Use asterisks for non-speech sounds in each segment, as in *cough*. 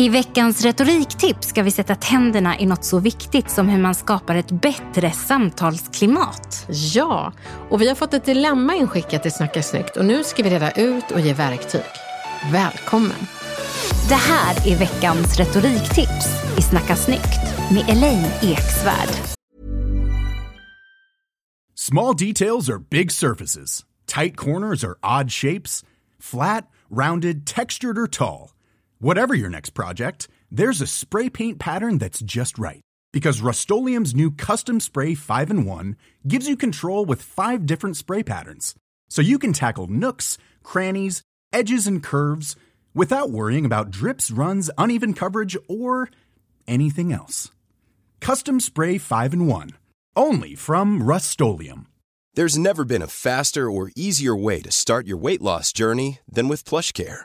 I veckans retoriktips ska vi sätta tänderna i något så viktigt som hur man skapar ett bättre samtalsklimat. Ja, och vi har fått ett dilemma inskickat till Snacka snyggt och nu ska vi reda ut och ge verktyg. Välkommen! Det här är veckans retoriktips i Snacka snyggt med Elaine Eksvärd. Small details are big surfaces. Tight corners are odd shapes. Flat, rounded, textured, or tall. Whatever your next project, there's a spray paint pattern that's just right. Because Rust new Custom Spray 5 in 1 gives you control with five different spray patterns. So you can tackle nooks, crannies, edges, and curves without worrying about drips, runs, uneven coverage, or anything else. Custom Spray 5 in 1. Only from Rust There's never been a faster or easier way to start your weight loss journey than with PlushCare.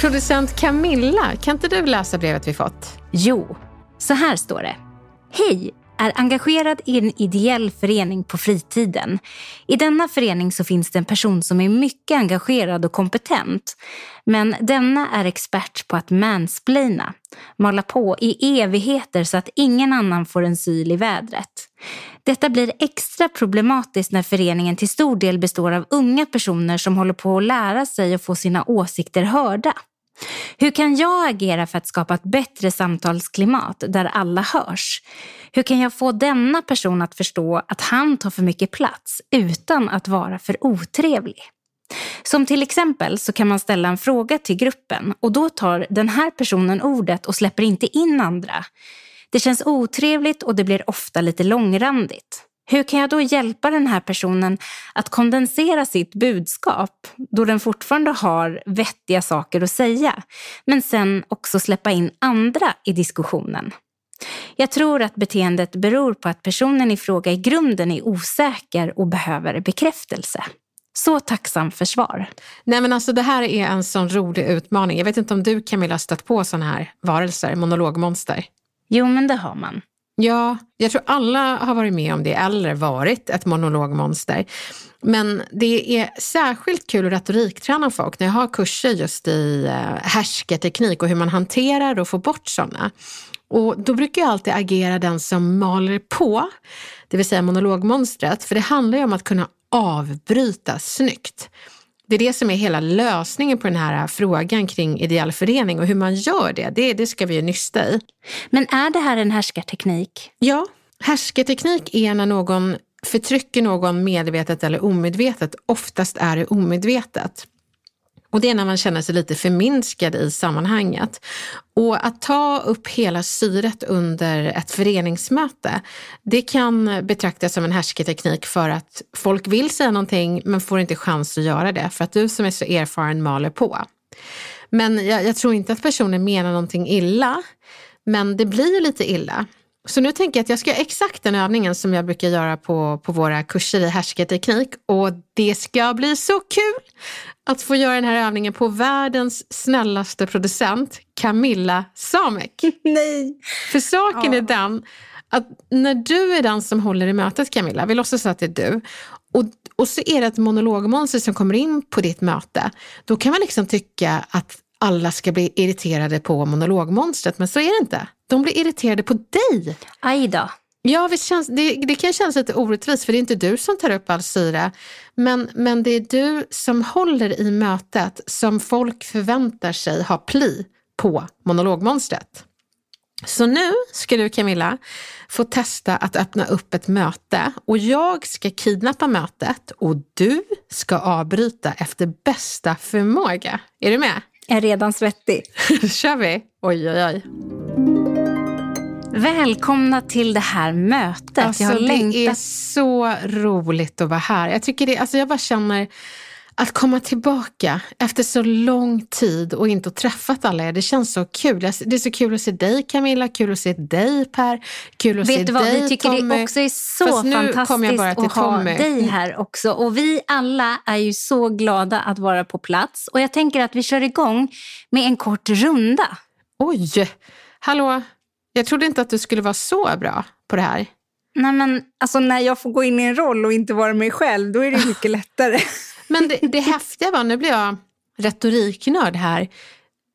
Producent Camilla, kan inte du läsa brevet vi fått? Jo, så här står det. Hej! är engagerad i en ideell förening på fritiden. I denna förening så finns det en person som är mycket engagerad och kompetent. Men denna är expert på att mansplaina, mala på i evigheter så att ingen annan får en syl i vädret. Detta blir extra problematiskt när föreningen till stor del består av unga personer som håller på att lära sig och få sina åsikter hörda. Hur kan jag agera för att skapa ett bättre samtalsklimat där alla hörs? Hur kan jag få denna person att förstå att han tar för mycket plats utan att vara för otrevlig? Som till exempel så kan man ställa en fråga till gruppen och då tar den här personen ordet och släpper inte in andra. Det känns otrevligt och det blir ofta lite långrandigt. Hur kan jag då hjälpa den här personen att kondensera sitt budskap då den fortfarande har vettiga saker att säga, men sen också släppa in andra i diskussionen? Jag tror att beteendet beror på att personen i fråga i grunden är osäker och behöver bekräftelse. Så tacksam för svar. Nej men alltså det här är en sån rolig utmaning. Jag vet inte om du Camilla har stött på sådana här varelser, monologmonster? Jo men det har man. Ja, jag tror alla har varit med om det eller varit ett monologmonster. Men det är särskilt kul att retorikträna folk när jag har kurser just i eh, härskarteknik och hur man hanterar och får bort sådana. Och då brukar jag alltid agera den som maler på, det vill säga monologmonstret, för det handlar ju om att kunna avbryta snyggt. Det är det som är hela lösningen på den här frågan kring ideell förening och hur man gör det, det, det ska vi ju nysta i. Men är det här en härskarteknik? Ja, härskarteknik är när någon förtrycker någon medvetet eller omedvetet. Oftast är det omedvetet. Och det är när man känner sig lite förminskad i sammanhanget. Och att ta upp hela syret under ett föreningsmöte, det kan betraktas som en härsketeknik för att folk vill säga någonting men får inte chans att göra det för att du som är så erfaren maler på. Men jag, jag tror inte att personen menar någonting illa, men det blir ju lite illa. Så nu tänker jag att jag ska göra exakt den övningen som jag brukar göra på, på våra kurser i härskarteknik. Och det ska bli så kul att få göra den här övningen på världens snällaste producent, Camilla Samek. *laughs* Nej. För saken är den att när du är den som håller i mötet Camilla, vi låtsas att det är du, och, och så är det ett monologmonster som kommer in på ditt möte, då kan man liksom tycka att alla ska bli irriterade på monologmonstret, men så är det inte. De blir irriterade på dig. Aj då. Ja, visst känns, det, det kan kännas lite orättvist för det är inte du som tar upp all syre. Men, men det är du som håller i mötet som folk förväntar sig ha pli på monologmonstret. Så nu ska du Camilla få testa att öppna upp ett möte och jag ska kidnappa mötet och du ska avbryta efter bästa förmåga. Är du med? Jag är redan svettig. *laughs* kör vi! Oj, oj, oj. Välkomna till det här mötet. Alltså, jag har det längtat. är så roligt att vara här. Jag, tycker det, alltså jag bara känner att komma tillbaka efter så lång tid och inte ha träffat alla er, det känns så kul. Det är så kul att se dig Camilla, kul att se dig Per, kul att se Vet du vad, dig vi tycker Tommy. det också är så Fast fantastiskt att ha Tommy. dig här också. Och vi alla är ju så glada att vara på plats. Och jag tänker att vi kör igång med en kort runda. Oj, hallå, jag trodde inte att du skulle vara så bra på det här. Nej men alltså när jag får gå in i en roll och inte vara mig själv, då är det mycket lättare. *laughs* Men det, det häftiga var, nu blir jag retoriknörd här.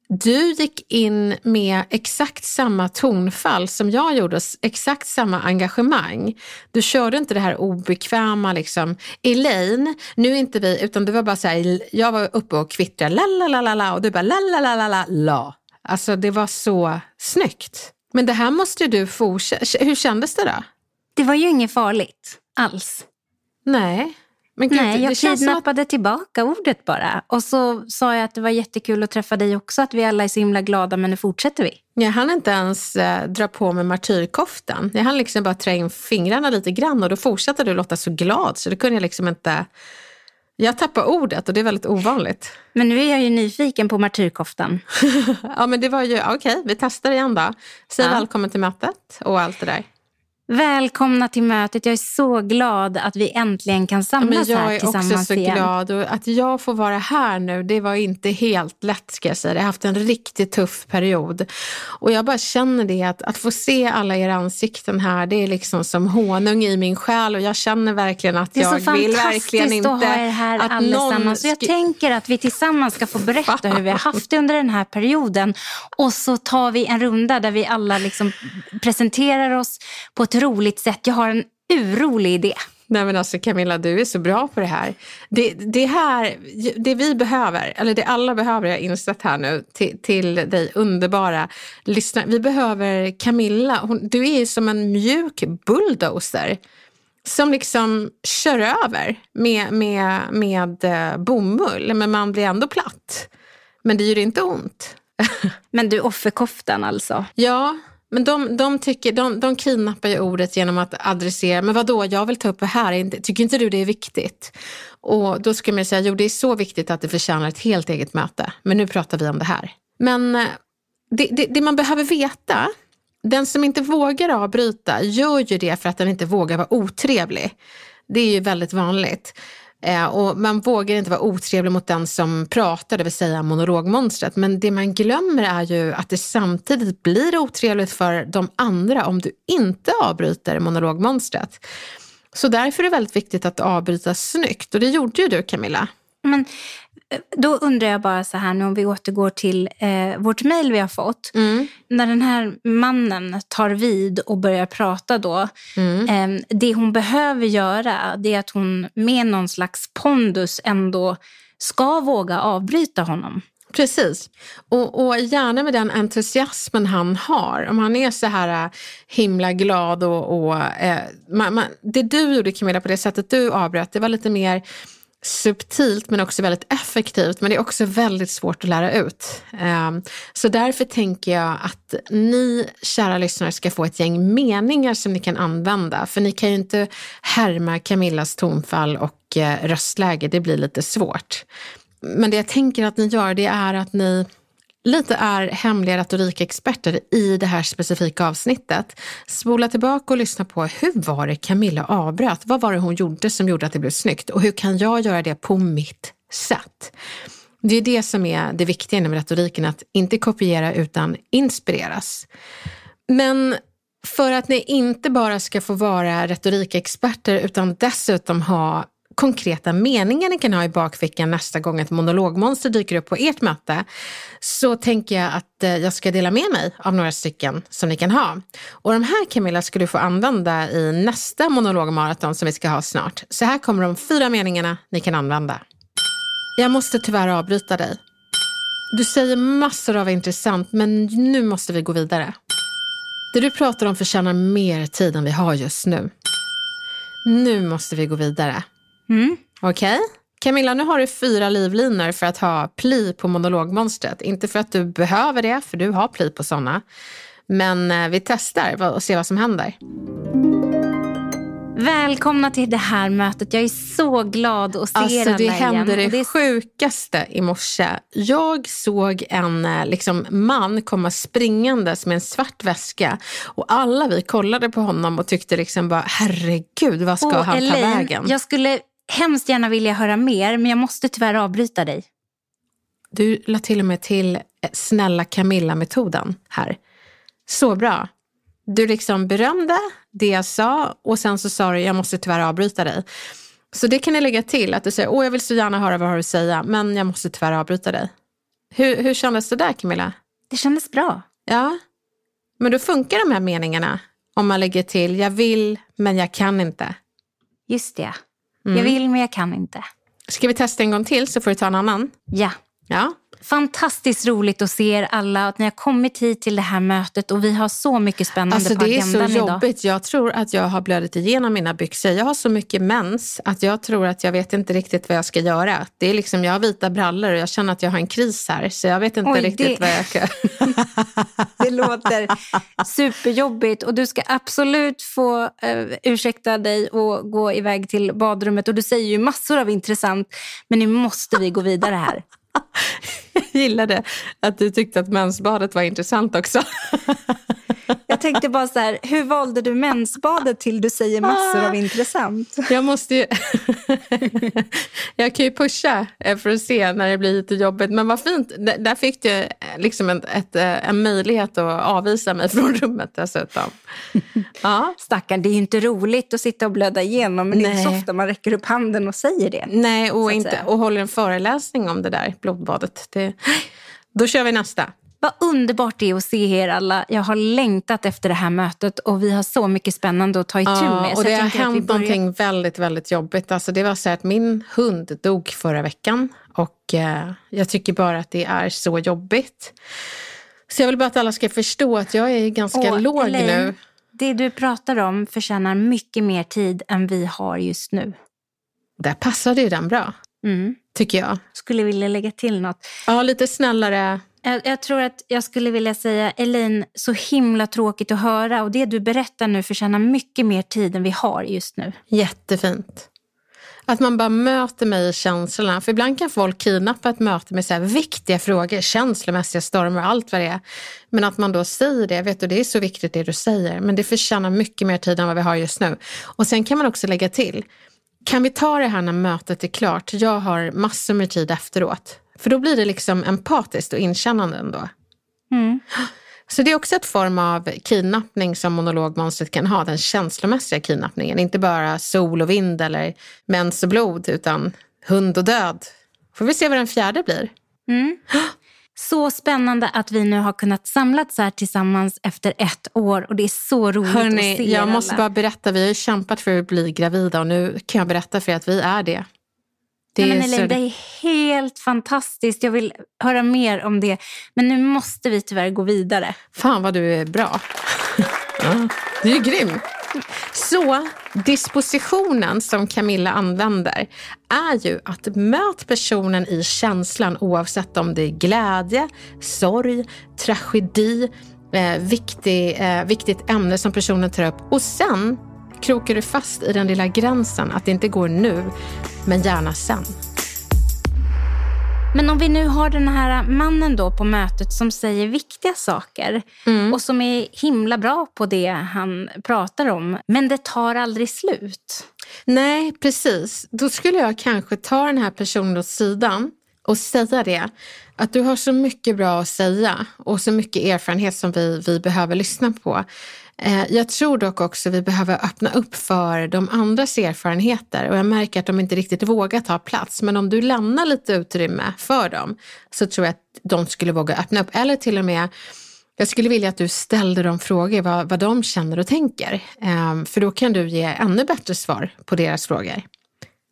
Du gick in med exakt samma tonfall som jag gjorde, exakt samma engagemang. Du körde inte det här obekväma liksom, Elaine, nu är inte vi, utan du var bara så här, jag var uppe och kvittrade, la la la la la och du bara la la la la la la. Alltså det var så snyggt. Men det här måste du fortsätta, hur kändes det då? Det var ju inget farligt alls. Nej. Men gud, Nej, jag som att kidnappade tillbaka ordet bara. Och så sa jag att det var jättekul att träffa dig också, att vi alla är så himla glada, men nu fortsätter vi. Jag hann inte ens eh, dra på mig martyrkoftan. Jag hann liksom bara trä in fingrarna lite grann och då fortsatte du låta så glad så det kunde jag liksom inte... Jag tappade ordet och det är väldigt ovanligt. *laughs* Men nu är jag ju nyfiken på martyrkoftan. *laughs* ja men det var ju, okej vi testar igen då. Säg Ja. välkommen till mötet och allt det där. Välkomna till mötet. Jag är så glad att vi äntligen kan samlas men jag här är också tillsammans så igen. glad och att jag får vara här nu, det var inte helt lätt ska jag säga. Jag har haft en riktigt tuff period. Och jag bara känner det att, att få se alla era ansikten här, det är liksom som honung i min själ och jag känner verkligen att Det är jag så vill fantastiskt verkligen inte att ha er här allesammans. någon Så jag tänker att vi tillsammans ska få berätta hur vi har haft det under den här perioden. Och så tar vi en runda där vi alla liksom presenterar oss på ett roligt sätt. Jag har en urrolig idé. Nej men alltså Camilla, du är så bra på det här. Det, det här, det vi behöver, eller det alla behöver, jag har insett här nu till, till dig underbara lyssnare. Vi behöver Camilla, hon, du är som en mjuk bulldozer som liksom kör över med, med, med eh, bomull, men man blir ändå platt. Men det gör inte ont. *laughs* Men du, offerkoftan alltså. Ja, men de, de, tycker, de, de kidnappar ju ordet genom att adressera, men vad då? jag vill ta upp det här, tycker inte du det är viktigt? Och då skulle man säga, jo det är så viktigt att det förtjänar ett helt eget möte, men nu pratar vi om det här. Men eh, det, det, det man behöver veta, den som inte vågar avbryta gör ju det för att den inte vågar vara otrevlig. Det är ju väldigt vanligt. Eh, och man vågar inte vara otrevlig mot den som pratar, det vill säga monologmonstret. Men det man glömmer är ju att det samtidigt blir otrevligt för de andra om du inte avbryter monologmonstret. Så därför är det väldigt viktigt att avbryta snyggt. Och det gjorde ju du Camilla. Men då undrar jag bara så här nu om vi återgår till eh, vårt mejl vi har fått. När den här mannen tar vid och börjar prata då. Eh, det hon behöver göra det är att hon med någon slags pondus ändå ska våga avbryta honom. Precis. Och, och gärna med den entusiasmen han har. Om han är så här äh, himla glad och... och eh, man, man, det du gjorde Camilla på det sättet du avbröt, det var lite mer subtilt men också väldigt effektivt. Men det är också väldigt svårt att lära ut. Ehm, så därför tänker jag att ni kära lyssnare ska få ett gäng meningar som ni kan använda. För ni kan ju inte härma Camillas tonfall och eh, röstläge, det blir lite svårt. Men det jag tänker att ni gör det är att ni lite är hemliga retorikexperter i det här specifika avsnittet. Spola tillbaka och lyssna på hur var det Camilla avbröt? Vad var det hon gjorde som gjorde att det blev snyggt? Och hur kan jag göra det på mitt sätt? Det är det som är det viktiga inom retoriken, att inte kopiera utan inspireras. Men för att ni inte bara ska få vara retorikexperter utan dessutom ha konkreta meningar ni kan ha i bakfickan nästa gång ett monologmonster dyker upp på ert möte så tänker jag att eh, jag ska dela med mig av några stycken som ni kan ha. Och de här Camilla ska du få använda i nästa monologmaraton som vi ska ha snart. Så här kommer de fyra meningarna ni kan använda. Jag måste tyvärr avbryta dig. Du säger massor av intressant men nu måste vi gå vidare. Det du pratar om förtjänar mer tid än vi har just nu. Nu måste vi gå vidare. Mm. Okej? Okay? Camilla, nu har du fyra livlinor för att ha pli på monologmonstret. Inte för att du behöver det, för du har pli på sådana. Men eh, vi testar och ser vad som händer. Välkomna till det här mötet. Jag är så glad att se alltså, er alla Det hände igen. det, det sjukaste i morse. Jag såg en eh, liksom, man komma springandes med en svart väska och alla vi kollade på honom och tyckte liksom bara herregud, vad ska och han Elaine, ta vägen? Jag skulle hemskt gärna vilja höra mer men jag måste tyvärr avbryta dig. Du la till och med till eh, snälla Camilla-metoden här. Så bra. Du liksom berömde det jag sa och sen så sa du jag måste tyvärr avbryta dig. Så det kan ni lägga till, att du säger åh jag vill så gärna höra vad du har att säga men jag måste tyvärr avbryta dig. Hur, hur kändes det där Camilla? Det kändes bra. Ja, men då funkar de här meningarna om man lägger till jag vill men jag kan inte. Just det. Mm. Jag vill men jag kan inte. Ska vi testa en gång till så får du ta en annan? Ja. Ja. Fantastiskt roligt att se er alla att ni har kommit hit till det här mötet och vi har så mycket spännande alltså, på det agendan är så idag. jobbigt. Jag tror att jag har blödit igenom mina byxor. Jag har så mycket mens att jag tror att jag vet inte riktigt vad jag ska göra. Det är liksom, jag har vita brallor och jag känner att jag har en kris här. Så jag vet inte Oj, riktigt det- vad jag ska... *laughs* Det låter superjobbigt och du ska absolut få uh, ursäkta dig och gå iväg till badrummet. Och du säger ju massor av intressant, men nu måste vi gå vidare här. *laughs* Jag gillade att du tyckte att mensbadet var intressant också. *laughs* Jag tänkte bara så här, hur valde du mensbadet till du säger massor av intressant? Jag måste ju... *laughs* jag kan ju pusha eh, för att se när det blir lite jobbigt. Men vad fint. Där fick du eh, liksom en, ett, eh, en möjlighet att avvisa mig *laughs* från rummet dessutom. Ja. Stackarn, det är ju inte roligt att sitta och blöda igenom, men det är inte så Nej. ofta man räcker upp handen och säger det. Nej, och, inte, och håller en föreläsning om det där blodbadet. Det, då kör vi nästa. Vad underbart det är att se er alla. Jag har längtat efter det här mötet och vi har så mycket spännande att ta itu Ja, med. Så och det har hänt börjar- någonting väldigt, väldigt jobbigt. Alltså det var så att min hund dog förra veckan och eh, jag tycker bara att det är så jobbigt. Så jag vill bara att alla ska förstå att jag är ganska Åh, låg Elaine, nu. Det du pratar om förtjänar mycket mer tid än vi har just nu. Där passade ju den bra, Mm. tycker jag. Skulle vilja lägga till något. Ja, lite snällare. Jag, jag tror att jag skulle vilja säga, Elaine, så himla tråkigt att höra och det du berättar nu förtjänar mycket mer tid än vi har just nu. Jättefint. Att man bara möter mig i känslorna. För ibland kan folk kidnappa ett möte med så här viktiga frågor, känslomässiga stormar och allt vad det är. Men att man då säger det, vet du, det är så viktigt det du säger. Men det förtjänar mycket mer tid än vad vi har just nu. Och sen kan man också lägga till, kan vi ta det här när mötet är klart? Jag har massor med tid efteråt. För då blir det liksom empatiskt och inkännande ändå. Mm. Så det är också ett form av kidnappning som monologmonstret kan ha, den känslomässiga kidnappningen. Inte bara sol och vind eller mens och blod, utan hund och död. Får vi se vad den fjärde blir. Mm. Så spännande att vi nu har kunnat samlas här tillsammans efter ett år och det är så roligt att se er jag måste alla. bara berätta, vi har ju kämpat för att bli gravida och nu kan jag berätta för er att vi är det. Det Nej, men är så- det är helt fantastiskt. Jag vill höra mer om det. Men nu måste vi tyvärr gå vidare. Fan vad du är bra. *laughs* Ja, du är grym. Så dispositionen som Camilla använder är ju att möt personen i känslan oavsett om det är glädje, sorg, tragedi, eh, viktig, eh, viktigt ämne som personen tar upp. Och sen krokar du fast i den lilla gränsen att det inte går nu, men gärna sen. Men om vi nu har den här mannen då på mötet som säger viktiga saker mm. och som är himla bra på det han pratar om, men det tar aldrig slut. Nej, precis. Då skulle jag kanske ta den här personen åt sidan och säga det. Att du har så mycket bra att säga och så mycket erfarenhet som vi, vi behöver lyssna på. Eh, jag tror dock också vi behöver öppna upp för de andras erfarenheter och jag märker att de inte riktigt vågar ta plats. Men om du lämnar lite utrymme för dem så tror jag att de skulle våga öppna upp. Eller till och med, jag skulle vilja att du ställde dem frågor vad, vad de känner och tänker. Ehm, för då kan du ge ännu bättre svar på deras frågor.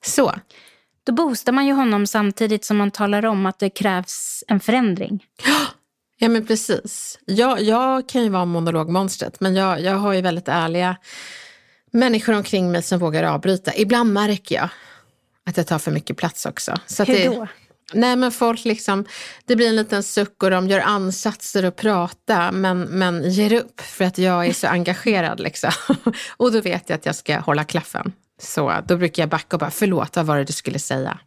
Så. Då boostar man ju honom samtidigt som man talar om att det krävs en förändring. *gasps* *gasps* Ja men precis. Jag, jag kan ju vara monologmonstret men jag, jag har ju väldigt ärliga människor omkring mig som vågar avbryta. Ibland märker jag att jag tar för mycket plats också. Så Hur då? nej men folk liksom, det blir en liten suck och de gör ansatser att prata men, men ger upp för att jag är så engagerad. Liksom. *laughs* och då vet jag att jag ska hålla klaffen. Så då brukar jag backa och bara, förlåt, vad var det du skulle säga?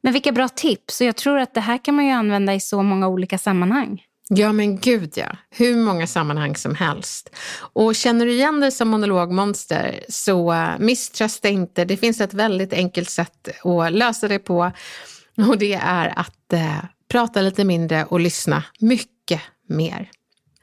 Men vilka bra tips. Och jag tror att det här kan man ju använda i så många olika sammanhang. Ja men gud ja, hur många sammanhang som helst. Och känner du igen dig som monologmonster så eh, misströsta inte. Det finns ett väldigt enkelt sätt att lösa det på och det är att eh, prata lite mindre och lyssna mycket mer.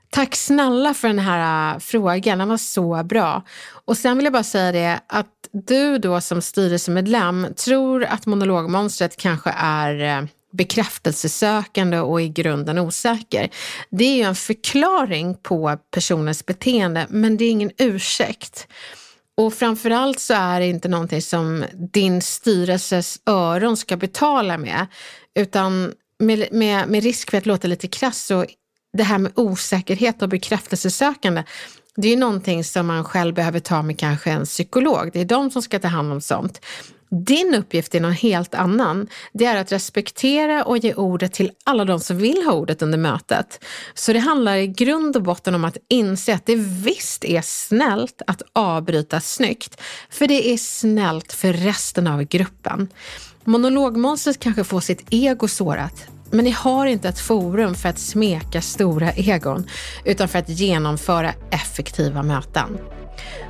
Tack snälla för den här eh, frågan, den var så bra. Och sen vill jag bara säga det att du då som styrelsemedlem tror att monologmonstret kanske är eh, bekräftelsesökande och i grunden osäker. Det är ju en förklaring på personens beteende men det är ingen ursäkt. Och framförallt så är det inte någonting som din styrelses öron ska betala med utan med, med, med risk för att låta lite krass så det här med osäkerhet och bekräftelsesökande det är ju någonting som man själv behöver ta med kanske en psykolog. Det är de som ska ta hand om sånt. Din uppgift är någon helt annan. Det är att respektera och ge ordet till alla de som vill ha ordet under mötet. Så det handlar i grund och botten om att inse att det visst är snällt att avbryta snyggt. För det är snällt för resten av gruppen. Monologmonstret kanske får sitt ego sårat, men ni har inte ett forum för att smeka stora egon, utan för att genomföra effektiva möten.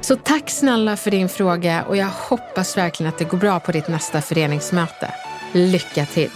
Så tack snälla för din fråga och jag hoppas verkligen att det går bra på ditt nästa föreningsmöte. Lycka till!